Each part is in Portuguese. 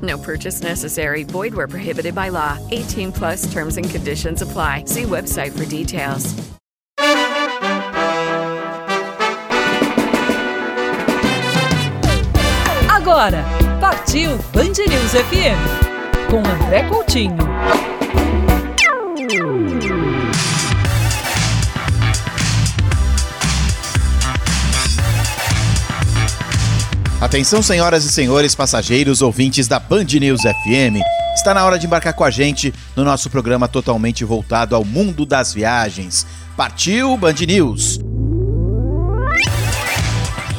No purchase necessary. Void where prohibited by law. 18 plus terms and conditions apply. See website for details. Agora, partiu Band News FM com André Coutinho. Atenção, senhoras e senhores, passageiros, ouvintes da Band News FM. Está na hora de embarcar com a gente no nosso programa totalmente voltado ao mundo das viagens. Partiu Band News!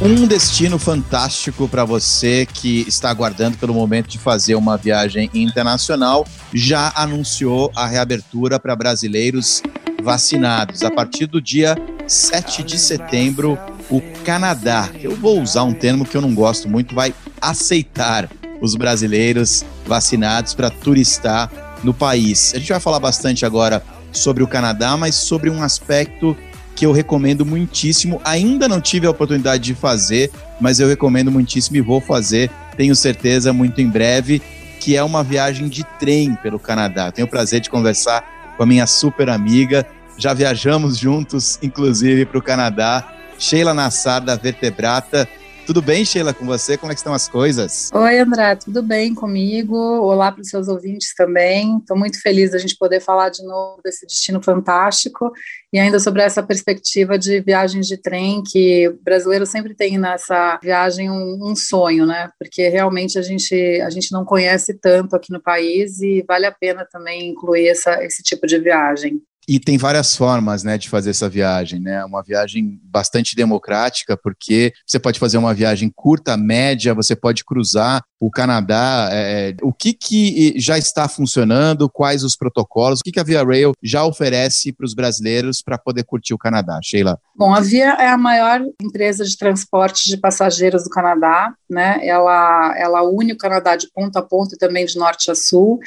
Um destino fantástico para você que está aguardando pelo momento de fazer uma viagem internacional já anunciou a reabertura para brasileiros vacinados. A partir do dia 7 de setembro, o Canadá, eu vou usar um termo que eu não gosto muito, vai aceitar os brasileiros vacinados para turistar no país. A gente vai falar bastante agora sobre o Canadá, mas sobre um aspecto que eu recomendo muitíssimo. Ainda não tive a oportunidade de fazer, mas eu recomendo muitíssimo e vou fazer, tenho certeza, muito em breve, que é uma viagem de trem pelo Canadá. Tenho o prazer de conversar com a minha super amiga. Já viajamos juntos, inclusive, para o Canadá. Sheila Nassar, da Vertebrata. Tudo bem, Sheila, com você? Como é estão as coisas? Oi, André, tudo bem comigo? Olá para os seus ouvintes também. Estou muito feliz da gente poder falar de novo desse destino fantástico e ainda sobre essa perspectiva de viagens de trem que o brasileiro sempre tem nessa viagem um, um sonho, né? Porque realmente a gente a gente não conhece tanto aqui no país e vale a pena também incluir essa, esse tipo de viagem. E tem várias formas, né, de fazer essa viagem, né? Uma viagem bastante democrática, porque você pode fazer uma viagem curta, média, você pode cruzar o Canadá. É, o que, que já está funcionando? Quais os protocolos? O que, que a Via Rail já oferece para os brasileiros para poder curtir o Canadá, Sheila? Bom, a Via é a maior empresa de transporte de passageiros do Canadá, né? Ela, ela une o Canadá de ponta a ponta e também de norte a sul.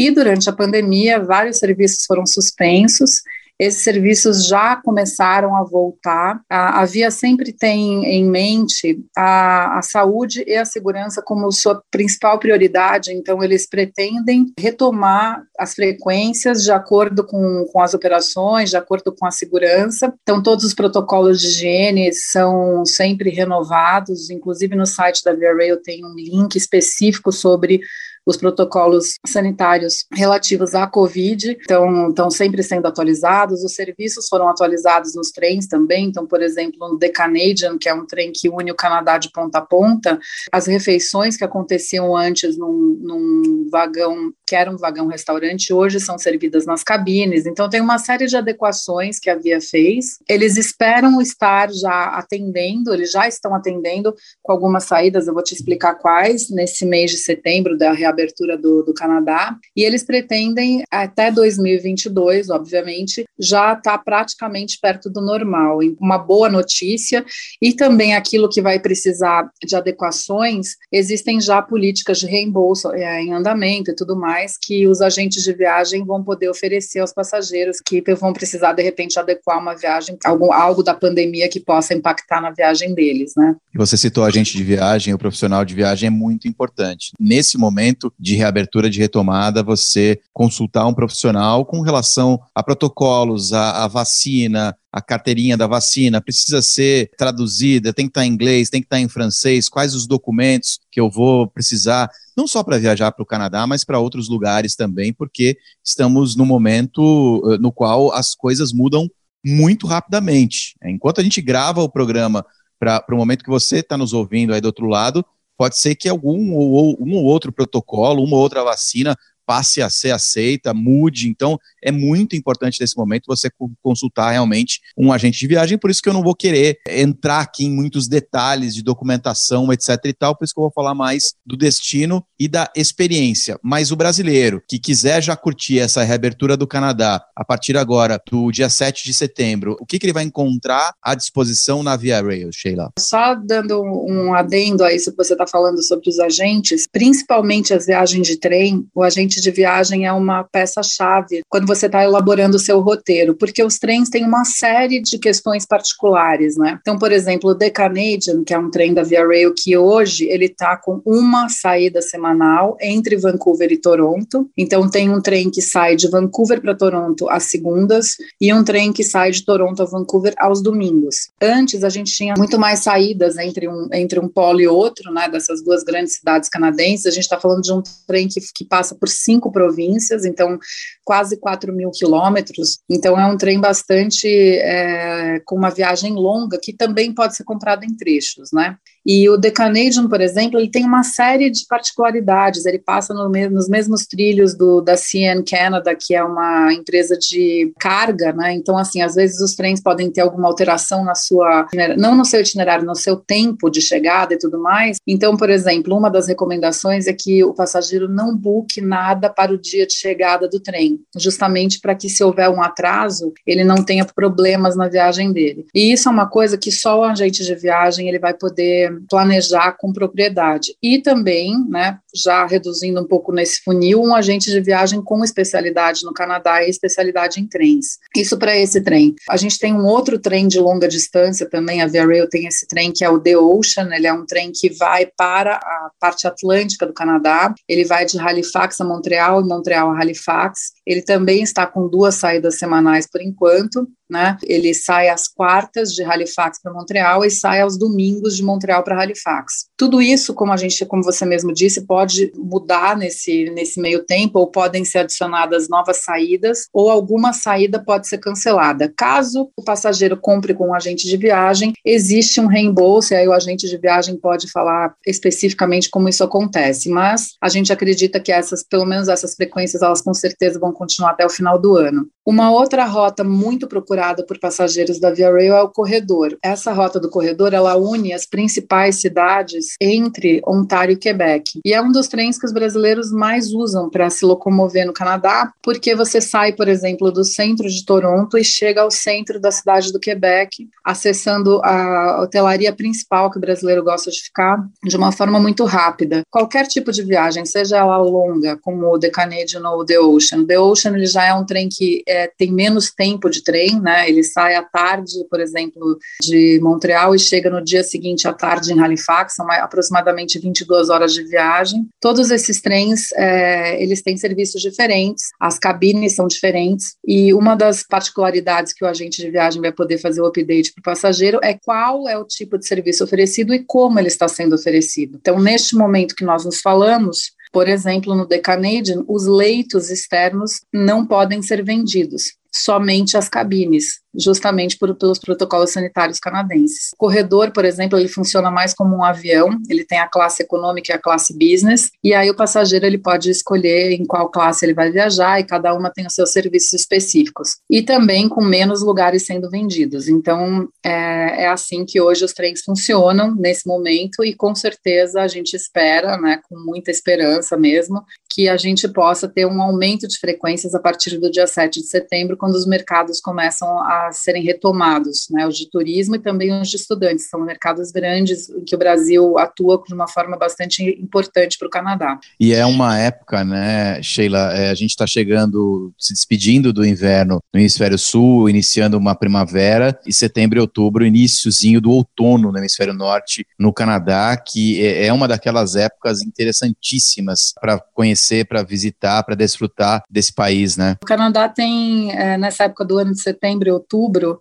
E durante a pandemia, vários serviços foram suspensos. Esses serviços já começaram a voltar. A, a Via sempre tem em mente a, a saúde e a segurança como sua principal prioridade, então, eles pretendem retomar as frequências de acordo com, com as operações, de acordo com a segurança. Então, todos os protocolos de higiene são sempre renovados, inclusive no site da Via Rail tem um link específico sobre os protocolos sanitários relativos à Covid estão, sempre sendo atualizados, os serviços foram atualizados nos trens também, então, por exemplo, no The Canadian, que é um trem que une o Canadá de ponta a ponta, as refeições que aconteciam antes num, num vagão, que era um vagão restaurante, hoje são servidas nas cabines, então tem uma série de adequações que a Via fez, eles esperam estar já atendendo, eles já estão atendendo com algumas saídas, eu vou te explicar quais, nesse mês de setembro da reabertura do, do Canadá, e eles pretendem, até 2022, obviamente, já estar tá praticamente perto do normal. Uma boa notícia, e também aquilo que vai precisar de adequações, existem já políticas de reembolso é, em andamento e tudo mais, que os agentes de viagem vão poder oferecer aos passageiros que vão precisar, de repente, adequar uma viagem, algum, algo da pandemia que possa impactar na viagem deles, né? Você citou agente de viagem, o profissional de viagem é muito importante. Nesse momento, momento de reabertura, de retomada, você consultar um profissional com relação a protocolos, a, a vacina, a carteirinha da vacina precisa ser traduzida, tem que estar em inglês, tem que estar em francês, quais os documentos que eu vou precisar, não só para viajar para o Canadá, mas para outros lugares também, porque estamos no momento eh, no qual as coisas mudam muito rapidamente. Enquanto a gente grava o programa para o momento que você está nos ouvindo aí do outro lado, pode ser que algum ou um ou outro protocolo, uma ou outra vacina passe a ser aceita, mude. Então, é muito importante nesse momento você consultar realmente um agente de viagem. Por isso que eu não vou querer entrar aqui em muitos detalhes de documentação, etc. e tal. Por isso que eu vou falar mais do destino e da experiência. Mas o brasileiro que quiser já curtir essa reabertura do Canadá a partir agora do dia 7 de setembro, o que, que ele vai encontrar à disposição na Via Rail, Sheila? Só dando um adendo a isso que você está falando sobre os agentes, principalmente as viagens de trem, o agente de viagem é uma peça-chave quando você está elaborando o seu roteiro, porque os trens têm uma série de questões particulares, né? Então, por exemplo, o The Canadian, que é um trem da Via Rail que hoje ele está com uma saída semanal entre Vancouver e Toronto. Então, tem um trem que sai de Vancouver para Toronto às segundas e um trem que sai de Toronto a Vancouver aos domingos. Antes, a gente tinha muito mais saídas entre um, entre um polo e outro, né? Dessas duas grandes cidades canadenses. A gente está falando de um trem que, que passa por cinco províncias, então quase 4 mil quilômetros. Então é um trem bastante é, com uma viagem longa que também pode ser comprado em trechos, né? E o The Canadian, por exemplo, ele tem uma série de particularidades. Ele passa no nos mesmos trilhos do, da CN Canada, que é uma empresa de carga, né? Então, assim, às vezes os trens podem ter alguma alteração na sua, não no seu itinerário, no seu tempo de chegada e tudo mais. Então, por exemplo, uma das recomendações é que o passageiro não buque nada para o dia de chegada do trem, justamente para que se houver um atraso, ele não tenha problemas na viagem dele. E isso é uma coisa que só o agente de viagem ele vai poder planejar com propriedade. E também, né, já reduzindo um pouco nesse funil, um agente de viagem com especialidade no Canadá e especialidade em trens. Isso para esse trem. A gente tem um outro trem de longa distância também, a Via Rail tem esse trem que é o The Ocean, ele é um trem que vai para a parte atlântica do Canadá, ele vai de Halifax a Montreal e Montreal a Halifax. Ele também está com duas saídas semanais por enquanto, né? Ele sai às quartas de Halifax para Montreal e sai aos domingos de Montreal para Halifax. Tudo isso, como a gente, como você mesmo disse, pode mudar nesse, nesse meio tempo, ou podem ser adicionadas novas saídas, ou alguma saída pode ser cancelada. Caso o passageiro compre com um agente de viagem, existe um reembolso, e aí o agente de viagem pode falar especificamente como isso acontece, mas a gente acredita que essas, pelo menos essas frequências, elas com certeza vão continuar até o final do ano. Uma outra rota muito procurada por passageiros da Via Rail é o corredor. Essa rota do corredor, ela une as principais cidades entre Ontário e Quebec. E é um dos trens que os brasileiros mais usam para se locomover no Canadá, porque você sai, por exemplo, do centro de Toronto e chega ao centro da cidade do Quebec, acessando a hotelaria principal que o brasileiro gosta de ficar de uma forma muito rápida. Qualquer tipo de viagem, seja ela longa, como o The Canadian ou o The Ocean. The Ocean ele já é um trem que é, tem menos tempo de trem, né? Ele sai à tarde, por exemplo, de Montreal e chega no dia seguinte à tarde em Halifax, são aproximadamente 22 horas de viagem. Todos esses trens, é, eles têm serviços diferentes, as cabines são diferentes e uma das particularidades que o agente de viagem vai poder fazer o update para o passageiro é qual é o tipo de serviço oferecido e como ele está sendo oferecido. Então, neste momento que nós nos falamos, por exemplo, no The Canadian, os leitos externos não podem ser vendidos somente as cabines, justamente por, pelos protocolos sanitários canadenses. O corredor, por exemplo, ele funciona mais como um avião, ele tem a classe econômica e a classe business, e aí o passageiro ele pode escolher em qual classe ele vai viajar e cada uma tem os seus serviços específicos. E também com menos lugares sendo vendidos. Então, é, é assim que hoje os trens funcionam nesse momento e com certeza a gente espera, né, com muita esperança mesmo, que a gente possa ter um aumento de frequências a partir do dia 7 de setembro, quando os mercados começam a serem retomados, né, os de turismo e também os de estudantes, são mercados grandes em que o Brasil atua de uma forma bastante importante para o Canadá. E é uma época, né, Sheila, é, a gente está chegando, se despedindo do inverno no hemisfério sul, iniciando uma primavera, e setembro e outubro, iníciozinho do outono no hemisfério norte, no Canadá, que é, é uma daquelas épocas interessantíssimas para conhecer, para visitar, para desfrutar desse país, né? O Canadá tem é, nessa época do ano de setembro outubro,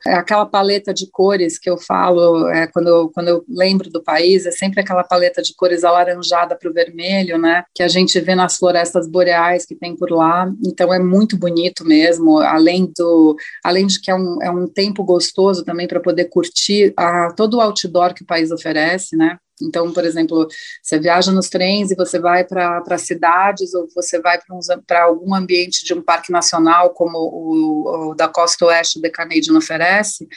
é aquela paleta de cores que eu falo é, quando, eu, quando eu lembro do país, é sempre aquela paleta de cores alaranjada para o vermelho, né? Que a gente vê nas florestas boreais que tem por lá. Então é muito bonito mesmo, além do além de que é um, é um tempo gostoso também para poder curtir a, todo o outdoor que o país oferece, né? Então, por exemplo, você viaja nos trens e você vai para cidades ou você vai para algum ambiente de um parque nacional, como o, o da costa oeste do Canadian oferece,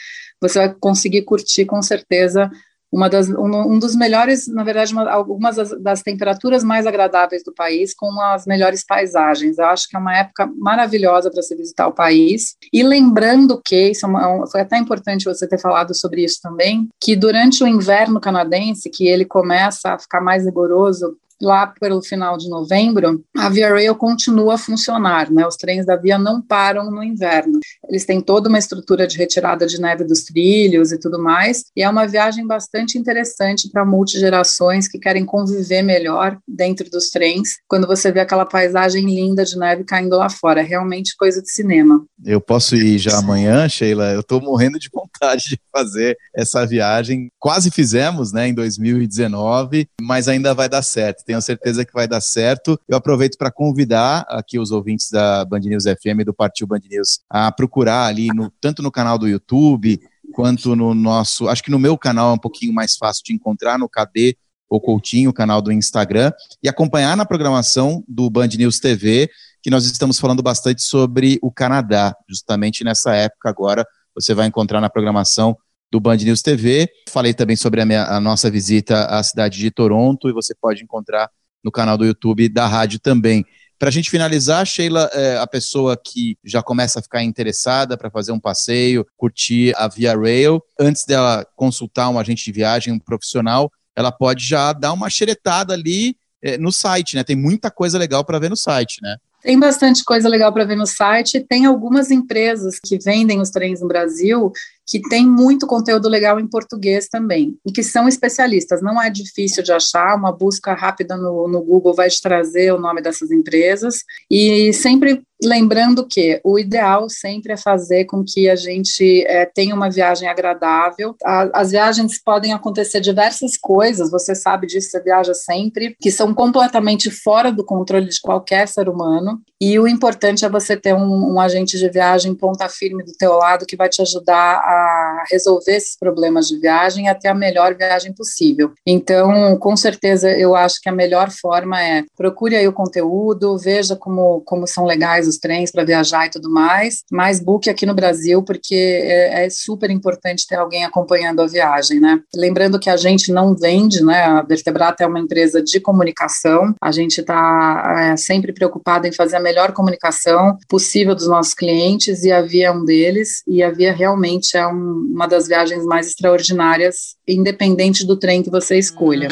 você vai conseguir curtir com certeza uma das, um, um, dos melhores, na verdade, uma, algumas das, das, temperaturas mais agradáveis do país, com as melhores paisagens. Eu acho que é uma época maravilhosa para se visitar o país. E lembrando que, isso é uma, foi até importante você ter falado sobre isso também, que durante o inverno canadense, que ele começa a ficar mais rigoroso lá pelo final de novembro, a Via Rail continua a funcionar, né? Os trens da Via não param no inverno. Eles têm toda uma estrutura de retirada de neve dos trilhos e tudo mais, e é uma viagem bastante interessante para multigerações que querem conviver melhor dentro dos trens, quando você vê aquela paisagem linda de neve caindo lá fora, é realmente coisa de cinema. Eu posso ir já amanhã, Sheila? Eu estou morrendo de vontade de fazer essa viagem. Quase fizemos, né, em 2019, mas ainda vai dar certo tenho certeza que vai dar certo. Eu aproveito para convidar aqui os ouvintes da Band News FM do Partiu Band News a procurar ali, no, tanto no canal do YouTube, quanto no nosso. Acho que no meu canal é um pouquinho mais fácil de encontrar, no KD ou Coutinho, o canal do Instagram, e acompanhar na programação do Band News TV, que nós estamos falando bastante sobre o Canadá, justamente nessa época agora. Você vai encontrar na programação do Band News TV. Falei também sobre a, minha, a nossa visita à cidade de Toronto e você pode encontrar no canal do YouTube da rádio também. Para a gente finalizar, Sheila, é a pessoa que já começa a ficar interessada para fazer um passeio, curtir a Via Rail, antes dela consultar um agente de viagem, um profissional, ela pode já dar uma xeretada ali é, no site, né? Tem muita coisa legal para ver no site, né? Tem bastante coisa legal para ver no site. Tem algumas empresas que vendem os trens no Brasil que tem muito conteúdo legal em português também, e que são especialistas. Não é difícil de achar, uma busca rápida no, no Google vai te trazer o nome dessas empresas, e sempre lembrando que o ideal sempre é fazer com que a gente é, tenha uma viagem agradável. A, as viagens podem acontecer diversas coisas, você sabe disso, você viaja sempre, que são completamente fora do controle de qualquer ser humano, e o importante é você ter um, um agente de viagem ponta firme do teu lado que vai te ajudar a a resolver esses problemas de viagem até a melhor viagem possível. Então, com certeza, eu acho que a melhor forma é procure aí o conteúdo, veja como, como são legais os trens para viajar e tudo mais, mas book aqui no Brasil, porque é, é, super importante ter alguém acompanhando a viagem, né? Lembrando que a gente não vende, né? A Vertebrata é uma empresa de comunicação, a gente está é, sempre preocupado em fazer a melhor comunicação possível dos nossos clientes e a Via é um deles, e a Via realmente é é um, uma das viagens mais extraordinárias, independente do trem que você escolha.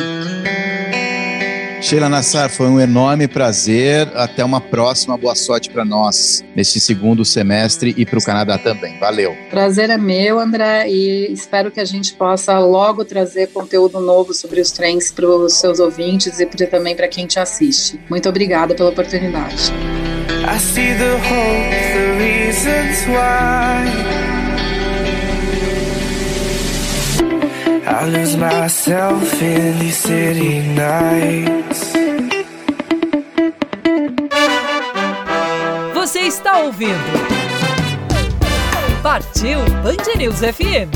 Sheila Nassar, foi um enorme prazer. Até uma próxima. Boa sorte para nós neste segundo semestre e para o Canadá também. Valeu. Prazer é meu, André, e espero que a gente possa logo trazer conteúdo novo sobre os trens para os seus ouvintes e também para quem te assiste. Muito obrigada pela oportunidade. I see the hope, the reasons why. Lose myself in these city nights. Você está ouvindo? Partiu Band News FM.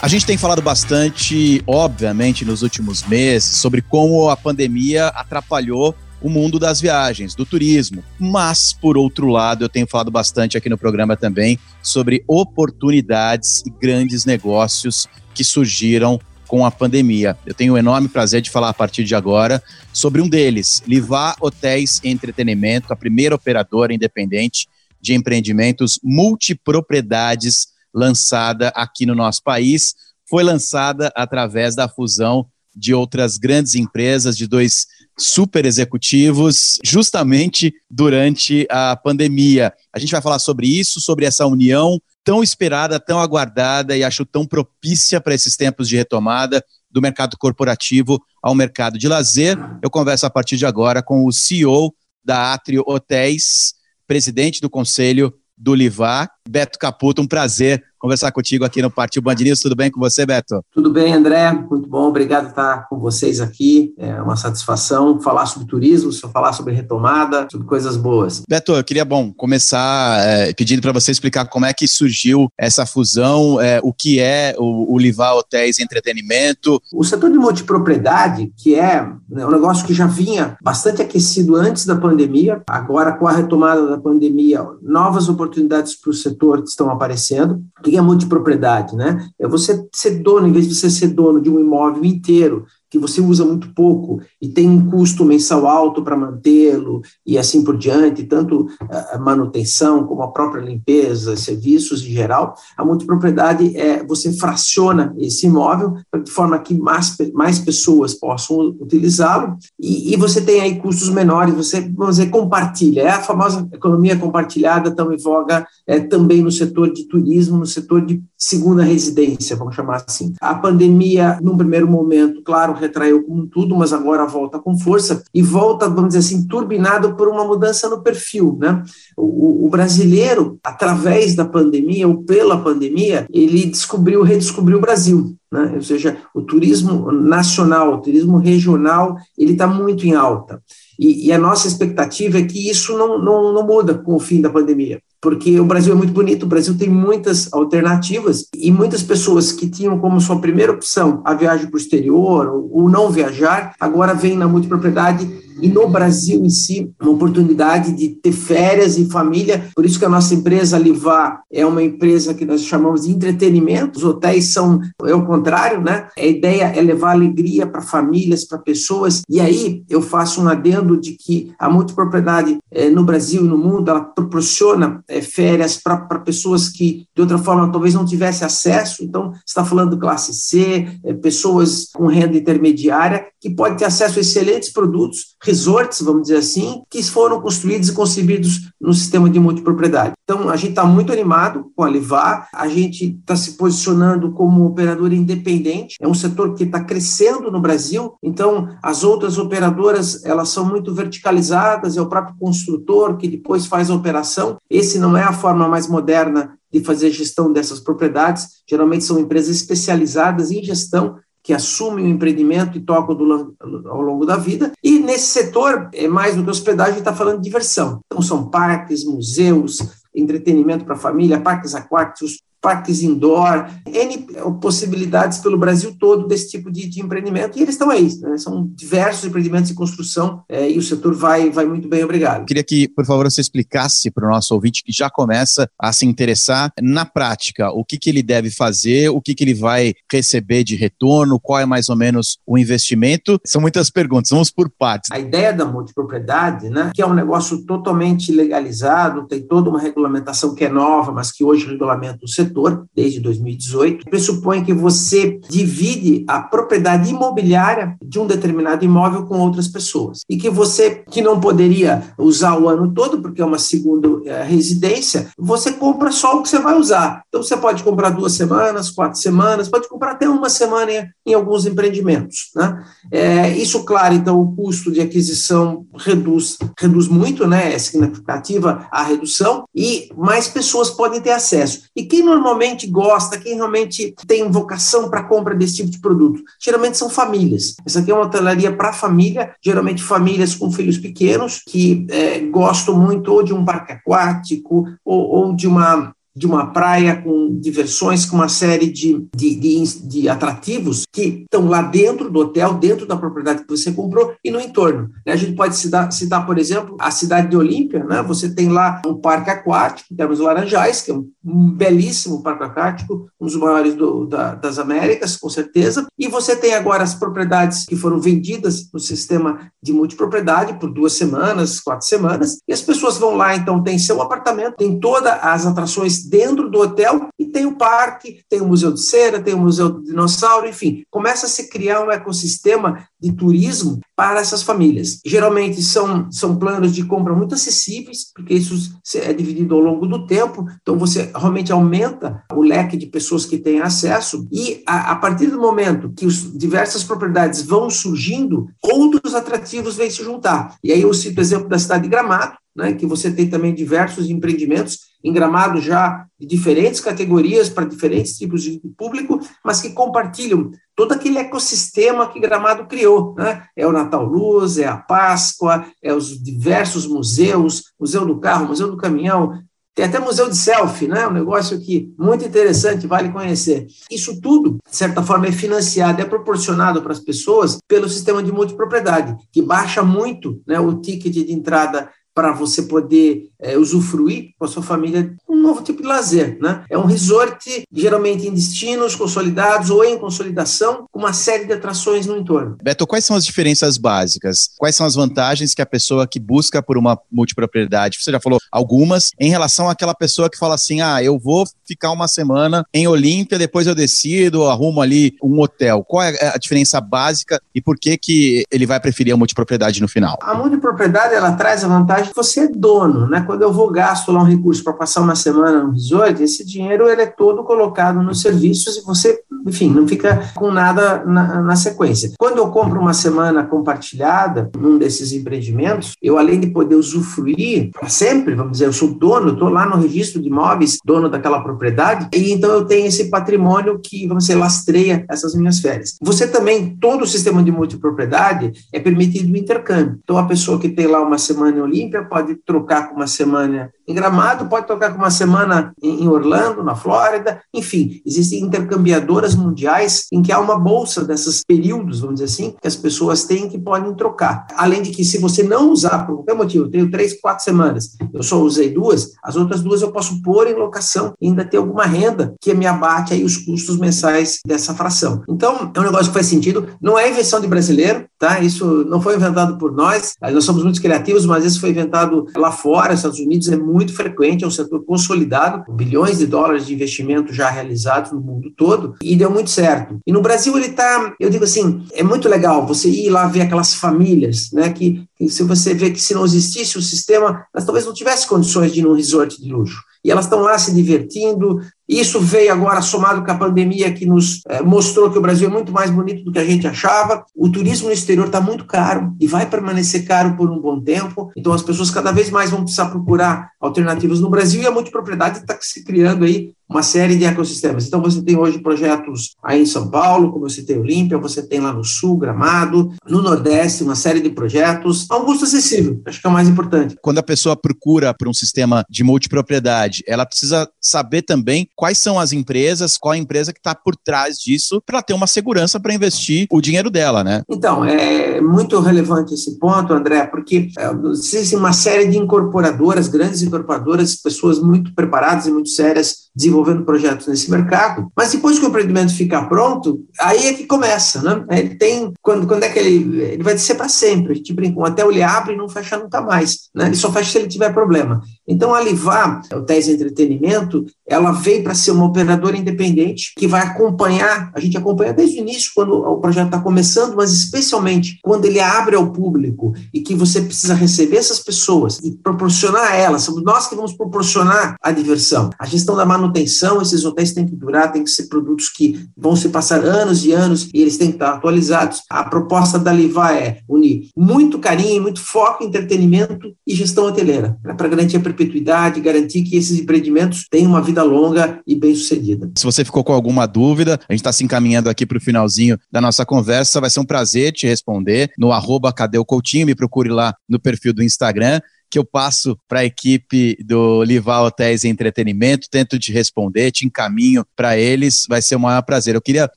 A gente tem falado bastante, obviamente, nos últimos meses, sobre como a pandemia atrapalhou o mundo das viagens, do turismo. Mas, por outro lado, eu tenho falado bastante aqui no programa também sobre oportunidades e grandes negócios que surgiram com a pandemia. Eu tenho o enorme prazer de falar a partir de agora sobre um deles, Livá Hotéis e Entretenimento, a primeira operadora independente de empreendimentos multipropriedades lançada aqui no nosso país. Foi lançada através da fusão de outras grandes empresas, de dois super executivos, justamente durante a pandemia. A gente vai falar sobre isso, sobre essa união tão esperada, tão aguardada e acho tão propícia para esses tempos de retomada do mercado corporativo ao mercado de lazer. Eu converso a partir de agora com o CEO da Atrio Hotéis, presidente do conselho do Livar, Beto Caputo. Um prazer conversar contigo aqui no Partiu Band News. Tudo bem com você, Beto? Tudo bem, André. Muito bom. Obrigado por estar com vocês aqui. É uma satisfação falar sobre turismo, falar sobre retomada, sobre coisas boas. Beto, eu queria, bom, começar é, pedindo para você explicar como é que surgiu essa fusão, é, o que é o, o Livar Hotéis Entretenimento. O setor de multipropriedade, que é né, um negócio que já vinha bastante aquecido antes da pandemia, agora com a retomada da pandemia, novas oportunidades para o setor estão aparecendo. O que é multipropriedade, né? É você ser dono, em vez de você ser dono de um imóvel inteiro, que você usa muito pouco e tem um custo mensal alto para mantê-lo e assim por diante, tanto a manutenção como a própria limpeza, serviços em geral, a multipropriedade é você fraciona esse imóvel de forma que mais, mais pessoas possam utilizá-lo e, e, você tem aí custos menores, você, vamos dizer, compartilha. É a famosa economia compartilhada tão em voga é, também no setor de turismo, no setor de segunda residência, vamos chamar assim. A pandemia, num primeiro momento, claro, retraiu como tudo, mas agora volta com força e volta, vamos dizer assim, turbinado por uma mudança no perfil, né? O, o brasileiro, através da pandemia ou pela pandemia, ele descobriu, redescobriu o Brasil. Né? Ou seja, o turismo nacional, o turismo regional, ele está muito em alta. E, e, a nossa expectativa é que isso não, não, não muda com o fim da pandemia porque o Brasil é muito bonito, o Brasil tem muitas alternativas e muitas pessoas que tinham como sua primeira opção a viagem para o exterior ou, não viajar, agora vêm na multipropriedade e no Brasil em si, uma oportunidade de ter férias em família. Por isso que a nossa empresa Livá é uma empresa que nós chamamos de entretenimento. Os hotéis são é o contrário, né? A ideia é levar alegria para famílias, para pessoas. E aí eu faço um adendo de que a multipropriedade é, no Brasil e no mundo ela proporciona é, férias para pessoas que de outra forma talvez não tivesse acesso. Então está falando classe C, é, pessoas com renda intermediária que pode ter acesso a excelentes produtos resorts, vamos dizer assim, que foram construídos e concebidos no sistema de multipropriedade. Então, a gente está muito animado com a Livar, a gente está se posicionando como operador independente, é um setor que está crescendo no Brasil, então as outras operadoras, elas são muito verticalizadas, é o próprio construtor que depois faz a operação, esse não é a forma mais moderna de fazer gestão dessas propriedades, geralmente são empresas especializadas em gestão que assumem o empreendimento e tocam do, ao longo da vida. E nesse setor, é mais do que hospedagem, está falando de diversão. Então, são parques, museus, entretenimento para a família, parques aquáticos, parques indoor, N possibilidades pelo Brasil todo desse tipo de, de empreendimento, e eles estão aí, né? são diversos empreendimentos em construção, é, e o setor vai, vai muito bem, obrigado. Queria que, por favor, você explicasse para o nosso ouvinte que já começa a se interessar, na prática, o que, que ele deve fazer, o que, que ele vai receber de retorno, qual é mais ou menos o investimento, são muitas perguntas, vamos por partes. A ideia da multipropriedade, né, que é um negócio totalmente legalizado, tem toda uma regulamentação que é nova, mas que hoje regulamenta o setor, setor, desde 2018, pressupõe que você divide a propriedade imobiliária de um determinado imóvel com outras pessoas. E que você, que não poderia usar o ano todo, porque é uma segunda é, residência, você compra só o que você vai usar. Então, você pode comprar duas semanas, quatro semanas, pode comprar até uma semana em, em alguns empreendimentos. Né? É, isso, claro, então, o custo de aquisição reduz, reduz muito, né? é significativa a redução, e mais pessoas podem ter acesso. E quem normalmente normalmente gosta, quem realmente tem vocação para compra desse tipo de produto? Geralmente são famílias. Essa aqui é uma hotelaria para família, geralmente famílias com filhos pequenos que é, gostam muito ou de um parque aquático ou, ou de uma de uma praia com diversões, com uma série de, de, de, de, atrativos que estão lá dentro do hotel, dentro da propriedade que você comprou e no entorno. Né? A gente pode citar, citar, por exemplo, a cidade de Olímpia, né? você tem lá um parque aquático, temos Laranjais, que é um, um belíssimo parque aquático, um dos maiores do, da, das Américas, com certeza, e você tem agora as propriedades que foram vendidas no sistema de multipropriedade por duas semanas, quatro semanas, e as pessoas vão lá, então tem seu apartamento, tem todas as atrações dentro do hotel e tem o parque, tem o Museu de Cera, tem o Museu do Dinossauro, enfim, começa a se criar um ecossistema de turismo para essas famílias. Geralmente são, são planos de compra muito acessíveis, porque isso é dividido ao longo do tempo, então você realmente aumenta o leque de pessoas que têm acesso, e a, a partir do momento que os diversas propriedades vão surgindo, outros atrativos vêm se juntar. E aí eu cito o exemplo da cidade de Gramado, né, que você tem também diversos empreendimentos em Gramado já de diferentes categorias para diferentes tipos de público, mas que compartilham todo aquele ecossistema que Gramado criou. Né? É o Natal Luz, é a Páscoa, é os diversos museus, Museu do Carro, Museu do Caminhão, tem até museu de selfie, né? Um negócio que muito interessante, vale conhecer. Isso tudo, de certa forma, é financiado, é proporcionado para as pessoas pelo sistema de multipropriedade, que baixa muito né, o ticket de entrada para você poder é, usufruir com a sua família um novo tipo de lazer. Né? É um resort, geralmente em destinos consolidados ou em consolidação, com uma série de atrações no entorno. Beto, quais são as diferenças básicas? Quais são as vantagens que a pessoa que busca por uma multipropriedade, você já falou algumas, em relação àquela pessoa que fala assim, ah, eu vou ficar uma semana em Olímpia, depois eu decido, arrumo ali um hotel. Qual é a diferença básica e por que, que ele vai preferir a multipropriedade no final? A multipropriedade, ela traz a vantagem que você é dono, né? Quando eu vou gasto lá um recurso para passar uma semana no resort, esse dinheiro ele é todo colocado nos serviços e você, enfim, não fica com nada na, na sequência. Quando eu compro uma semana compartilhada num desses empreendimentos, eu além de poder usufruir para sempre, vamos dizer, eu sou dono, estou lá no registro de imóveis, dono daquela propriedade, e então eu tenho esse patrimônio que, vamos dizer, lastreia essas minhas férias. Você também, todo o sistema de multipropriedade é permitido o intercâmbio. Então a pessoa que tem lá uma semana em Olímpia pode trocar com uma semana em Gramado, pode trocar com uma semana em Orlando, na Flórida, enfim, existem intercambiadoras mundiais em que há uma bolsa desses períodos, vamos dizer assim, que as pessoas têm que podem trocar. Além de que, se você não usar por qualquer motivo, eu tenho três, quatro semanas, eu só usei duas, as outras duas eu posso pôr em locação e ainda ter alguma renda que me abate aí os custos mensais dessa fração. Então, é um negócio que faz sentido, não é invenção de brasileiro, tá? Isso não foi inventado por nós, nós somos muito criativos, mas isso foi inventado lá fora, Estados Unidos é muito frequente, é um setor consolidado, bilhões de dólares de investimento já realizados no mundo todo, e deu muito certo. E no Brasil ele está, eu digo assim, é muito legal você ir lá ver aquelas famílias, né, que, que se você vê que se não existisse o sistema, nós talvez não tivesse condições de ir num resort de luxo e elas estão lá se divertindo. Isso veio agora somado com a pandemia que nos é, mostrou que o Brasil é muito mais bonito do que a gente achava. O turismo no exterior está muito caro e vai permanecer caro por um bom tempo. Então as pessoas cada vez mais vão precisar procurar alternativas no Brasil e a multipropriedade está se criando aí uma série de ecossistemas. Então, você tem hoje projetos aí em São Paulo, como você tem Olímpia, você tem lá no Sul, Gramado, no Nordeste, uma série de projetos a um custo acessível, acho que é o mais importante. Quando a pessoa procura por um sistema de multipropriedade, ela precisa saber também quais são as empresas, qual a empresa que está por trás disso, para ter uma segurança para investir o dinheiro dela, né? Então, é muito relevante esse ponto, André, porque é, existe uma série de incorporadoras, grandes incorporadoras, pessoas muito preparadas e muito sérias desenvolvendo projetos nesse mercado, mas depois que o empreendimento ficar pronto, aí é que começa, né? Ele tem, quando, quando é que ele, ele vai ser para sempre, a gente brinca, até ele abre e não fecha nunca mais, né? Ele só fecha se ele tiver problema. Então, a Livar, o TES Entretenimento, ela veio para ser uma operadora independente que vai acompanhar, a gente acompanha desde o início, quando o projeto está começando, mas especialmente quando ele abre ao público e que você precisa receber essas pessoas e proporcionar a elas, somos nós que vamos proporcionar a diversão. A gestão da manutenção, esses hotéis têm que durar, tem que ser produtos que vão se passar anos e anos e eles têm que estar atualizados. A proposta da Livar é unir muito carinho, muito foco em entretenimento e gestão hoteleira, para garantir a perpetuidade, garantir que esses empreendimentos tenham uma vida longa e bem sucedida. Se você ficou com alguma dúvida, a gente está se encaminhando aqui para o finalzinho da nossa conversa, vai ser um prazer te responder no arroba Cadê me procure lá no perfil do Instagram que eu passo para a equipe do Lival Hotéis e Entretenimento, tento te responder, te encaminho para eles, vai ser um maior prazer. Eu queria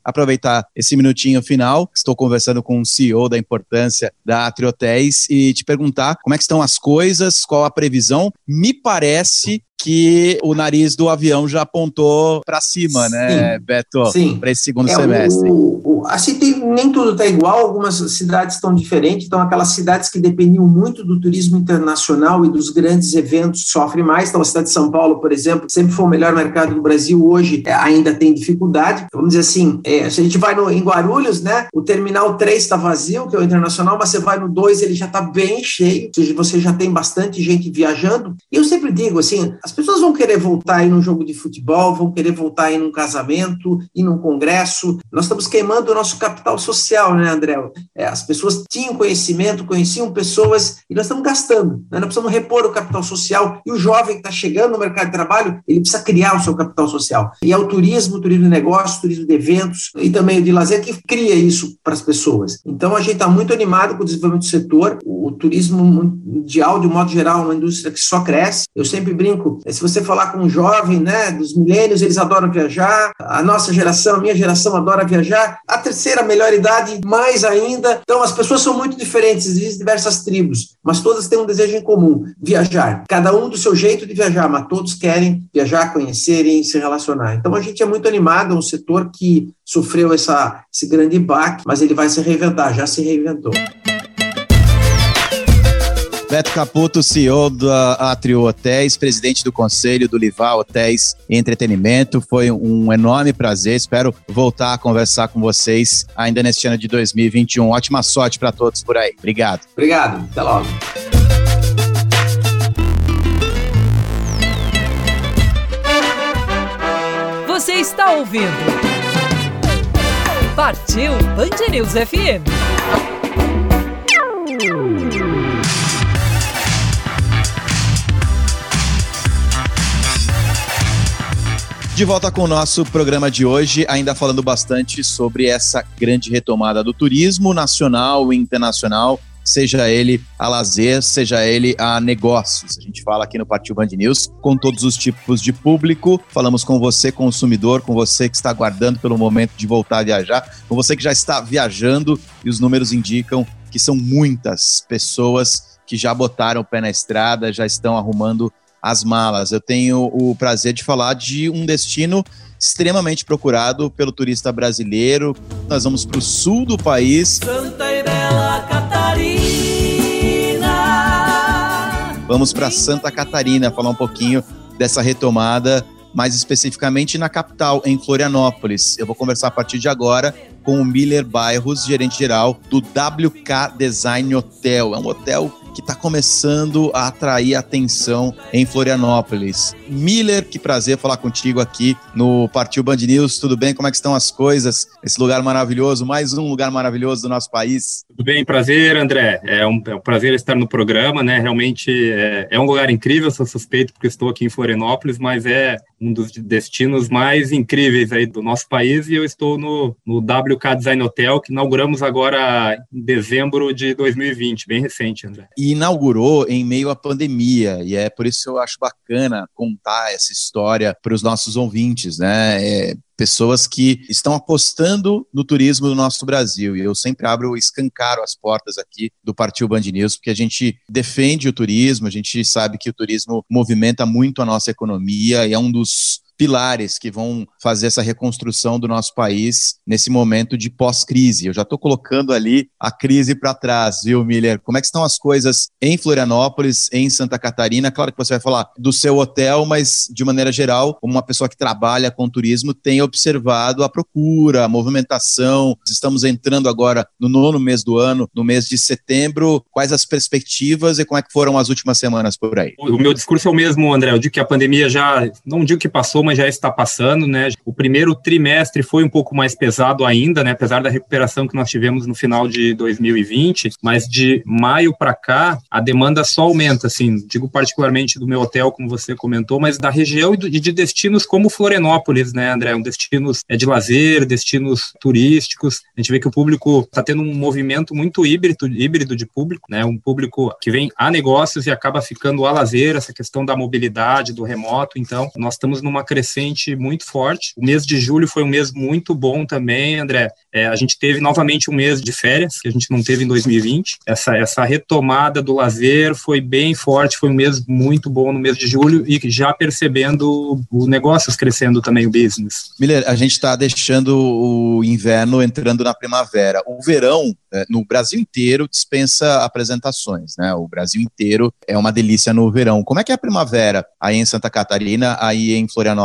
aproveitar esse minutinho final, estou conversando com o CEO da importância da Atri Hotéis e te perguntar como é que estão as coisas, qual a previsão. Me parece que o nariz do avião já apontou para cima, né, Beto? Sim. Para esse segundo é, semestre. O, o, assim, tem, nem tudo está igual, algumas cidades estão diferentes, então aquelas cidades que dependiam muito do turismo internacional e dos grandes eventos sofrem mais, então a cidade de São Paulo, por exemplo, sempre foi o melhor mercado do Brasil, hoje é, ainda tem dificuldade, vamos dizer assim, é, se a gente vai no, em Guarulhos, né, o terminal 3 está vazio, que é o internacional, mas você vai no 2, ele já está bem cheio, ou seja, você já tem bastante gente viajando, e eu sempre digo assim, as pessoas vão querer voltar aí num jogo de futebol, vão querer voltar aí num casamento, e num congresso, nós estamos queimando o nosso capital social, né, André? É, as pessoas tinham conhecimento, conheciam pessoas, e nós estamos gastando. Né? Nós precisamos repor o capital social. E o jovem que está chegando no mercado de trabalho, ele precisa criar o seu capital social. E é o turismo, o turismo de negócios, turismo de eventos e também o de lazer que cria isso para as pessoas. Então, a gente está muito animado com o desenvolvimento do setor. O, o turismo mundial, de um modo geral, é uma indústria que só cresce. Eu sempre brinco, é, se você falar com um jovem, né, dos milênios, eles adoram viajar. A nossa geração, a minha geração adora viajar. A terceira melhor idade, mais ainda. Então, as pessoas são muito diferentes, existem diversas tribos, mas todas têm um desejo em comum: viajar. Cada um do seu jeito de viajar, mas todos querem viajar, conhecerem, se relacionar. Então, a gente é muito animado, é um setor que sofreu essa, esse grande baque, mas ele vai se reinventar, já se reinventou. Beto Caputo, CEO da Atrio Hotéis, presidente do conselho do Livar Hotéis e Entretenimento. Foi um enorme prazer. Espero voltar a conversar com vocês ainda neste ano de 2021. Ótima sorte para todos por aí. Obrigado. Obrigado. Até logo. Você está ouvindo? Partiu Band News FM. De volta com o nosso programa de hoje, ainda falando bastante sobre essa grande retomada do turismo nacional e internacional, seja ele a lazer, seja ele a negócios. A gente fala aqui no Partiu Band News com todos os tipos de público. Falamos com você, consumidor, com você que está aguardando pelo momento de voltar a viajar, com você que já está viajando e os números indicam que são muitas pessoas que já botaram o pé na estrada, já estão arrumando as malas. Eu tenho o prazer de falar de um destino extremamente procurado pelo turista brasileiro. Nós vamos para o sul do país. Santa e Bela Catarina. Vamos para Santa Catarina falar um pouquinho dessa retomada, mais especificamente na capital, em Florianópolis. Eu vou conversar a partir de agora com o Miller Bairros, gerente geral do WK Design Hotel. É um hotel que está começando a atrair atenção em Florianópolis. Miller, que prazer falar contigo aqui no Partiu Band News. Tudo bem? Como é que estão as coisas? Esse lugar maravilhoso, mais um lugar maravilhoso do nosso país. Tudo bem, prazer, André. É um, é um prazer estar no programa, né? Realmente é, é um lugar incrível, sou suspeito porque estou aqui em Florianópolis, mas é um dos destinos mais incríveis aí do nosso país e eu estou no, no WK Design Hotel, que inauguramos agora em dezembro de 2020, bem recente, André. E inaugurou em meio à pandemia, e é por isso que eu acho bacana contar essa história para os nossos ouvintes, né? É, pessoas que estão apostando no turismo do nosso Brasil. E eu sempre abro, escancaro as portas aqui do Partiu Band News, porque a gente defende o turismo, a gente sabe que o turismo movimenta muito a nossa economia e é um dos pilares que vão fazer essa reconstrução do nosso país nesse momento de pós-crise. Eu já estou colocando ali a crise para trás, viu, Miller? Como é que estão as coisas em Florianópolis, em Santa Catarina? Claro que você vai falar do seu hotel, mas de maneira geral, como uma pessoa que trabalha com turismo, tem observado a procura, a movimentação. Estamos entrando agora no nono mês do ano, no mês de setembro. Quais as perspectivas e como é que foram as últimas semanas por aí? O meu discurso é o mesmo, André. Eu digo que a pandemia já, não digo que passou, mas já está passando, né? O primeiro trimestre foi um pouco mais pesado ainda, né? Apesar da recuperação que nós tivemos no final de 2020, mas de maio para cá a demanda só aumenta, assim. Digo particularmente do meu hotel, como você comentou, mas da região e de destinos como Florianópolis, né, André? Um destinos é de lazer, destinos turísticos. A gente vê que o público está tendo um movimento muito híbrido, híbrido de público, né? Um público que vem a negócios e acaba ficando a lazer, essa questão da mobilidade, do remoto. Então, nós estamos numa crescente muito forte. O mês de julho foi um mês muito bom também, André. É, a gente teve novamente um mês de férias, que a gente não teve em 2020. Essa, essa retomada do lazer foi bem forte, foi um mês muito bom no mês de julho e já percebendo o negócios crescendo também, o business. Miller, a gente está deixando o inverno entrando na primavera. O verão, é, no Brasil inteiro, dispensa apresentações, né? O Brasil inteiro é uma delícia no verão. Como é que é a primavera aí em Santa Catarina, aí em Florianópolis?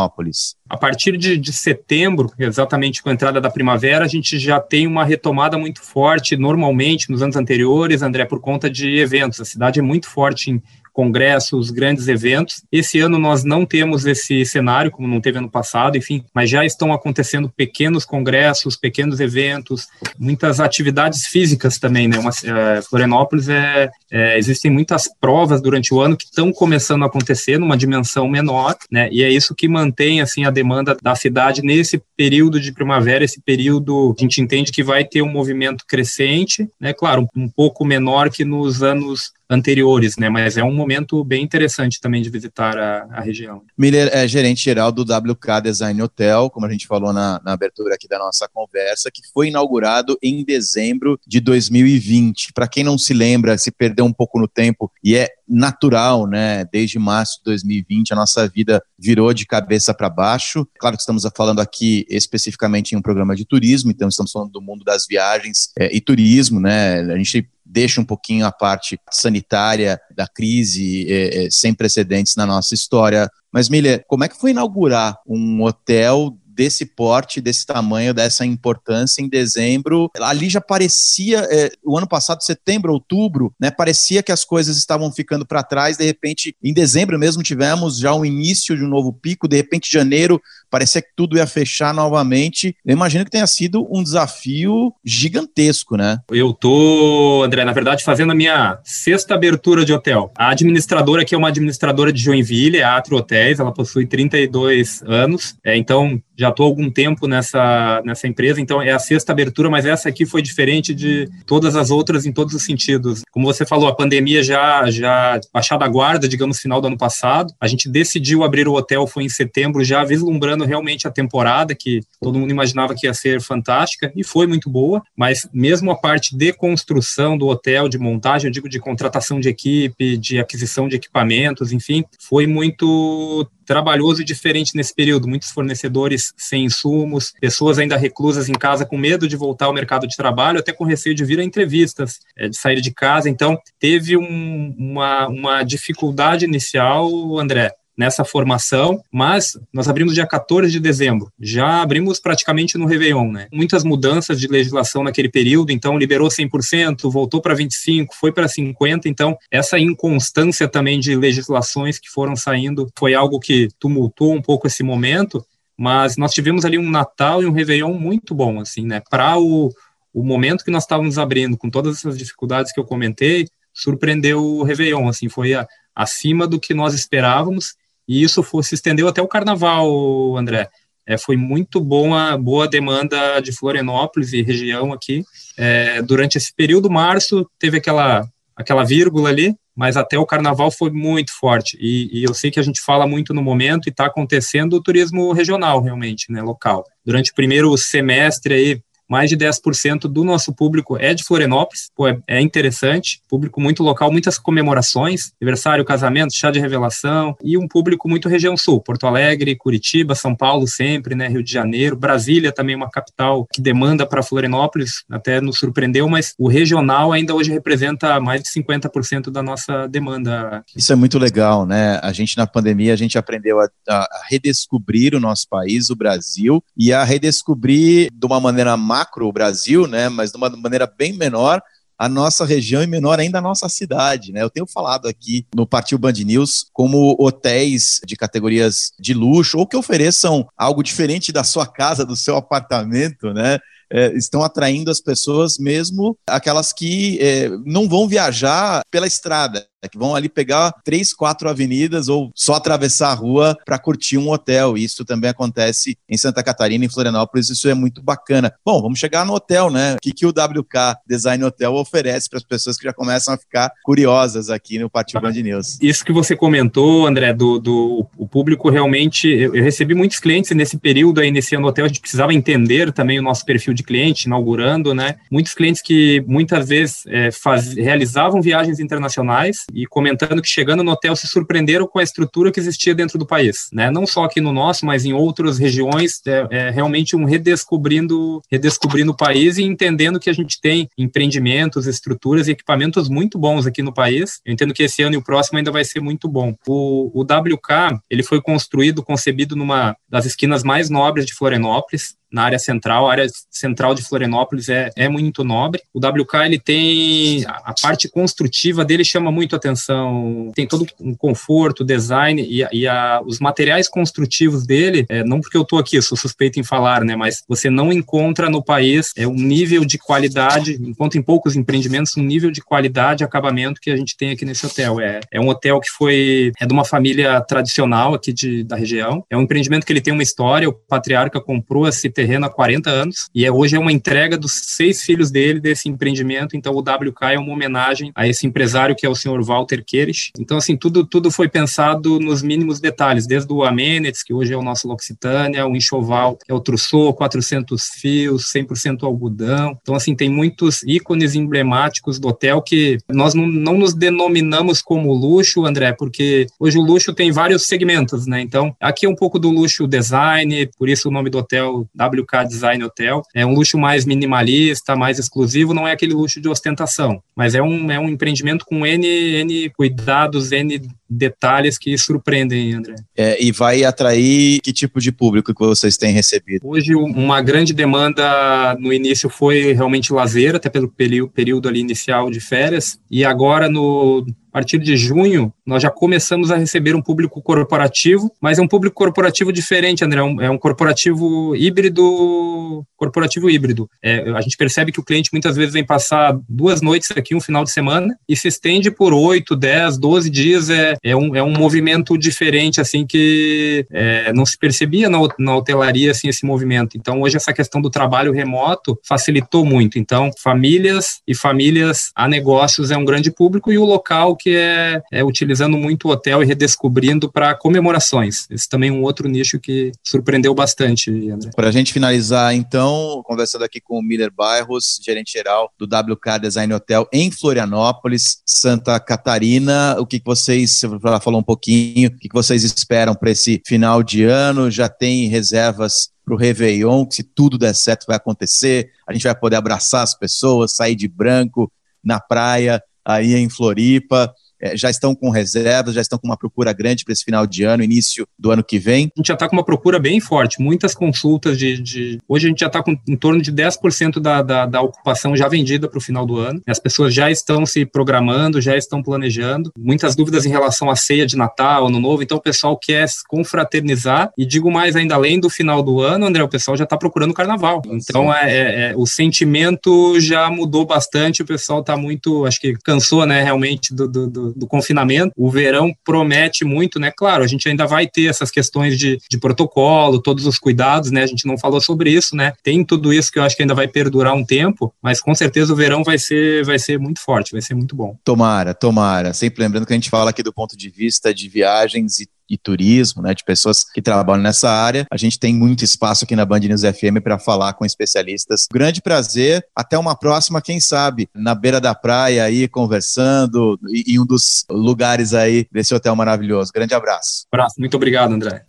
A partir de, de, setembro, exatamente com a entrada da primavera, a gente já tem uma retomada muito forte. Normalmente, nos anos anteriores, André, por conta de eventos. A cidade é muito forte em congressos, grandes eventos. Esse ano nós não temos esse cenário, como não teve ano passado, enfim, mas já estão acontecendo pequenos congressos, pequenos eventos, muitas atividades físicas também, né? Uma, é, Florianópolis é, é, existem muitas provas durante o ano que estão começando a acontecer numa dimensão menor, né? E é isso que mantém assim a demanda da cidade nesse período de primavera, esse período a gente entende que vai ter um movimento crescente, né? Claro, um, um pouco menor que nos anos anteriores, né? Mas é um momento bem interessante também de visitar a, a região. Miller é gerente geral do WK Design Hotel, como a gente falou na, na abertura aqui da nossa conversa, que foi inaugurado em dezembro de 2020. Para quem não se lembra, se perdeu um pouco no tempo e é natural, né? Desde março de 2020 a nossa vida virou de cabeça para baixo. Claro que estamos falando aqui especificamente em um programa de turismo, então estamos falando do mundo das viagens é, e turismo, né? A gente deixa um pouquinho a parte sanitária da crise é, é, sem precedentes na nossa história. Mas, Miller, como é que foi inaugurar um hotel desse porte, desse tamanho, dessa importância em dezembro. Ali já parecia, é, o ano passado, setembro, outubro, né, parecia que as coisas estavam ficando para trás. De repente, em dezembro mesmo, tivemos já o início de um novo pico. De repente, janeiro, parecia que tudo ia fechar novamente. Eu imagino que tenha sido um desafio gigantesco, né? Eu tô, André, na verdade, fazendo a minha sexta abertura de hotel. A administradora aqui é uma administradora de Joinville, é a Atrio Hotéis, ela possui 32 anos, é, então já estou há algum tempo nessa, nessa empresa, então é a sexta abertura, mas essa aqui foi diferente de todas as outras em todos os sentidos. Como você falou, a pandemia já, já baixada a guarda, digamos, final do ano passado. A gente decidiu abrir o hotel, foi em setembro, já vislumbrando realmente a temporada, que todo mundo imaginava que ia ser fantástica, e foi muito boa, mas mesmo a parte de construção do hotel, de montagem, eu digo de contratação de equipe, de aquisição de equipamentos, enfim, foi muito trabalhoso e diferente nesse período. Muitos fornecedores sem insumos, pessoas ainda reclusas em casa com medo de voltar ao mercado de trabalho, até com receio de vir a entrevistas, é, de sair de casa. Então, teve um, uma, uma dificuldade inicial, André, nessa formação, mas nós abrimos dia 14 de dezembro, já abrimos praticamente no Réveillon, né? Muitas mudanças de legislação naquele período, então liberou 100%, voltou para 25%, foi para 50%, então essa inconstância também de legislações que foram saindo foi algo que tumultuou um pouco esse momento, mas nós tivemos ali um Natal e um Réveillon muito bom, assim, né? Para o, o momento que nós estávamos abrindo, com todas essas dificuldades que eu comentei, surpreendeu o Réveillon, assim, foi a, acima do que nós esperávamos e isso foi, se estendeu até o carnaval, André. É, foi muito bom a boa demanda de Florianópolis e região aqui. É, durante esse período, março, teve aquela, aquela vírgula ali, mas até o carnaval foi muito forte. E, e eu sei que a gente fala muito no momento e está acontecendo o turismo regional, realmente, né, local. Durante o primeiro semestre aí, mais de 10% do nosso público é de Florianópolis, pô, é, é, interessante, público muito local, muitas comemorações, aniversário, casamento, chá de revelação, e um público muito região sul, Porto Alegre, Curitiba, São Paulo sempre, né, Rio de Janeiro, Brasília também uma capital que demanda para Florianópolis, até nos surpreendeu, mas o regional ainda hoje representa mais de 50% da nossa demanda. Isso é muito legal, né? A gente na pandemia, a gente aprendeu a, a redescobrir o nosso país, o Brasil, e a redescobrir de uma maneira mais macro o Brasil, né, mas de uma maneira bem menor, a nossa região e menor ainda a nossa cidade, né? Eu tenho falado aqui no Partiu Band News como hotéis de categorias de luxo ou que ofereçam algo diferente da sua casa, do seu apartamento, né? É, estão atraindo as pessoas, mesmo aquelas que é, não vão viajar pela estrada, que vão ali pegar três, quatro avenidas ou só atravessar a rua para curtir um hotel. Isso também acontece em Santa Catarina, em Florianópolis, isso é muito bacana. Bom, vamos chegar no hotel, né? O que, que o WK Design Hotel oferece para as pessoas que já começam a ficar curiosas aqui no Partido Band News? Isso que você comentou, André, do, do o público realmente. Eu, eu recebi muitos clientes nesse período aí, iniciando o hotel, a gente precisava entender também o nosso perfil de cliente, inaugurando, né? Muitos clientes que muitas vezes é, faz, realizavam viagens internacionais e comentando que chegando no hotel se surpreenderam com a estrutura que existia dentro do país, né? Não só aqui no nosso, mas em outras regiões, é, é realmente um redescobrindo, redescobrindo o país e entendendo que a gente tem empreendimentos, estruturas e equipamentos muito bons aqui no país. Eu entendo que esse ano e o próximo ainda vai ser muito bom. O, o WK, ele foi construído, concebido numa das esquinas mais nobres de Florianópolis, na área central. A área central de Florianópolis é, é muito nobre. O WK ele tem a, parte construtiva dele chama muito atenção. Tem todo um conforto, design e, e a, os materiais construtivos dele. É, não porque eu estou aqui, eu sou suspeito em falar, né? Mas você não encontra no país é um nível de qualidade, enquanto em poucos empreendimentos, um nível de qualidade acabamento que a gente tem aqui nesse hotel. É, é um hotel que foi é de uma família tradicional aqui de, da região. É um empreendimento que ele tem uma história. O patriarca comprou esse terreno há 40 anos e é, hoje é uma entrega dos seis filhos dele desse empreendimento. Então o WK é uma homenagem a esse empresário que é o senhor Walter Queires. Então assim tudo tudo foi pensado nos mínimos detalhes, desde o amenities que hoje é o nosso L'Occitânia, o enxoval que é o Trousseau, 400 fios, 100% algodão. Então assim tem muitos ícones emblemáticos do hotel que nós não, não nos denominamos como luxo, André, porque hoje o luxo tem vários segmentos, né? Então aqui é um pouco do luxo design, por isso o nome do hotel WK Design Hotel. É um luxo mais minimalista, mais exclusivo, não é aquele luxo de ostentação, mas é um, é um empreendimento com N, N cuidados, N detalhes que surpreendem, André. É, e vai atrair que tipo de público que vocês têm recebido? Hoje, uma grande demanda no início foi realmente lazer, até pelo período ali inicial de férias, e agora no a partir de junho, nós já começamos a receber um público corporativo, mas é um público corporativo diferente, André. É um, é um corporativo híbrido. Corporativo híbrido. É, a gente percebe que o cliente muitas vezes vem passar duas noites aqui, um final de semana, e se estende por 8, 10, 12 dias. É, é, um, é um movimento diferente, assim, que é, não se percebia na, na hotelaria, assim, esse movimento. Então, hoje, essa questão do trabalho remoto facilitou muito. Então, famílias e famílias a negócios é um grande público e o local que é, é utilizando muito o hotel e redescobrindo para comemorações. Esse também é um outro nicho que surpreendeu bastante, André. Para a gente finalizar, então, conversando aqui com o Miller Bairros, gerente geral do WK Design Hotel em Florianópolis, Santa Catarina. O que vocês, você falou um pouquinho, o que vocês esperam para esse final de ano? Já tem reservas para o Réveillon, que se tudo der certo vai acontecer, a gente vai poder abraçar as pessoas, sair de branco na praia, aí em Floripa é, já estão com reservas, já estão com uma procura grande para esse final de ano, início do ano que vem? A gente já está com uma procura bem forte, muitas consultas de. de... Hoje a gente já está com em torno de 10% da, da, da ocupação já vendida para o final do ano. As pessoas já estão se programando, já estão planejando. Muitas dúvidas em relação à ceia de Natal, Ano Novo, então o pessoal quer confraternizar. E digo mais ainda, além do final do ano, André, o pessoal já está procurando carnaval. Então é, é, é, o sentimento já mudou bastante, o pessoal está muito. Acho que cansou, né, realmente, do, do do, confinamento. O verão promete muito, né? Claro, a gente ainda vai ter essas questões de, de protocolo, todos os cuidados, né? A gente não falou sobre isso, né? Tem tudo isso que eu acho que ainda vai perdurar um tempo, mas com certeza o verão vai ser, vai ser muito forte, vai ser muito bom. Tomara, tomara. Sempre lembrando que a gente fala aqui do ponto de vista de viagens e e turismo, né, de pessoas que trabalham nessa área. A gente tem muito espaço aqui na Band News FM para falar com especialistas. Grande prazer. Até uma próxima, quem sabe, na beira da praia aí, conversando, em um dos lugares aí desse hotel maravilhoso. Grande abraço. Abraço. Muito obrigado, André.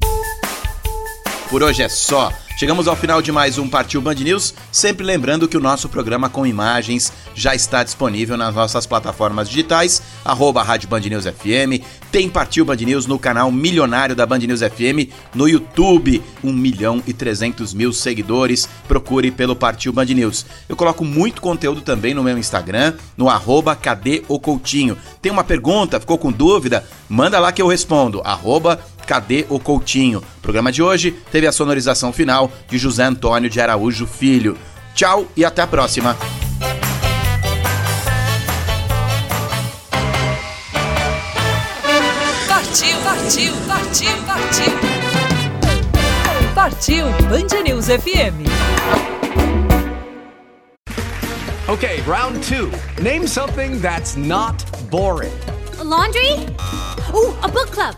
Por hoje é só. Chegamos ao final de mais um Partiu Band News, sempre lembrando que o nosso programa com imagens já está disponível nas nossas plataformas digitais, arroba Rádio Band News FM, tem Partiu Band News no canal milionário da Band News FM, no YouTube, 1 milhão e 300 mil seguidores, procure pelo Partiu Band News. Eu coloco muito conteúdo também no meu Instagram, no arroba Cadê o Coutinho. Tem uma pergunta, ficou com dúvida? Manda lá que eu respondo, arroba Cadê o Coutinho? O programa de hoje teve a sonorização final de José Antônio de Araújo Filho. Tchau e até a próxima. Partiu, partiu, partiu, partiu. Partiu Band News FM. Okay, round two. Name something that's not boring. A laundry? Ooh, a book club.